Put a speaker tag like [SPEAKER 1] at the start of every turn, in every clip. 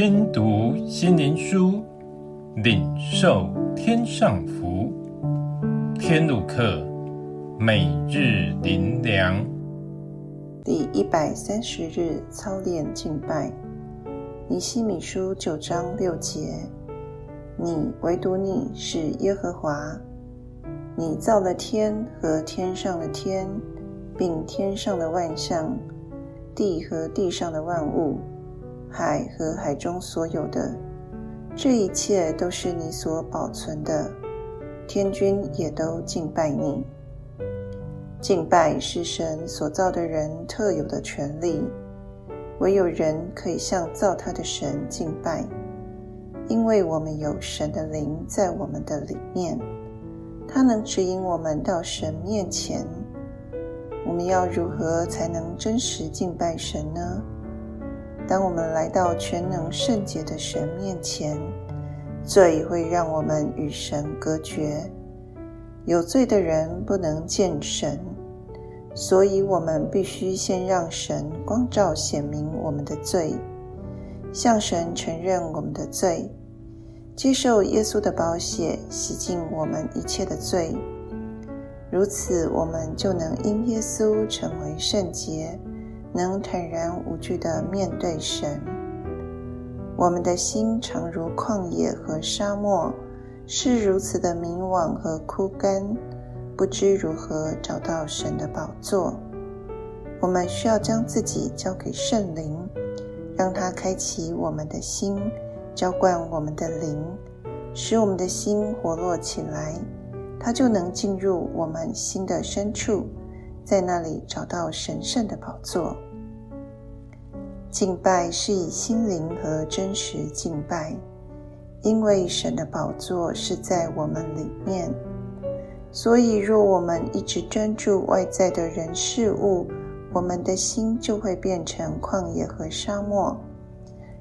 [SPEAKER 1] 听读心灵书，领受天上福。天路客，每日灵粮，
[SPEAKER 2] 第一百三十日操练敬拜。尼西米书九章六节：你唯独你是耶和华，你造了天和天上的天，并天上的万象。地和地上的万物，海和海中所有的，这一切都是你所保存的。天君也都敬拜你。敬拜是神所造的人特有的权利，唯有人可以向造他的神敬拜，因为我们有神的灵在我们的里面，他能指引我们到神面前。我们要如何才能真实敬拜神呢？当我们来到全能圣洁的神面前，罪会让我们与神隔绝。有罪的人不能见神，所以我们必须先让神光照显明我们的罪，向神承认我们的罪，接受耶稣的宝血洗净我们一切的罪。如此，我们就能因耶稣成为圣洁，能坦然无惧地面对神。我们的心常如旷野和沙漠，是如此的迷惘和枯干，不知如何找到神的宝座。我们需要将自己交给圣灵，让他开启我们的心，浇灌我们的灵，使我们的心活络起来。他就能进入我们心的深处，在那里找到神圣的宝座。敬拜是以心灵和真实敬拜，因为神的宝座是在我们里面。所以，若我们一直专注外在的人事物，我们的心就会变成旷野和沙漠，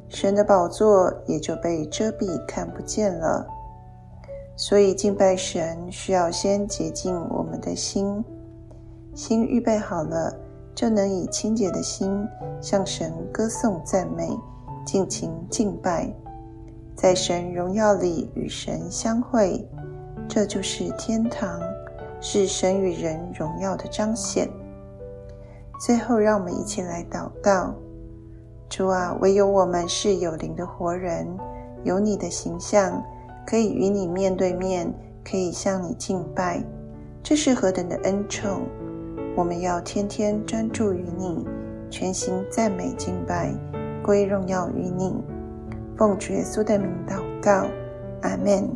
[SPEAKER 2] 神的宝座也就被遮蔽，看不见了。所以敬拜神需要先洁净我们的心，心预备好了，就能以清洁的心向神歌颂赞美，尽情敬拜，在神荣耀里与神相会，这就是天堂，是神与人荣耀的彰显。最后，让我们一起来祷告：主啊，唯有我们是有灵的活人，有你的形象。可以与你面对面，可以向你敬拜，这是何等的恩宠！我们要天天专注于你，全心赞美敬拜，归荣耀于你。奉主耶稣的名祷告，阿门。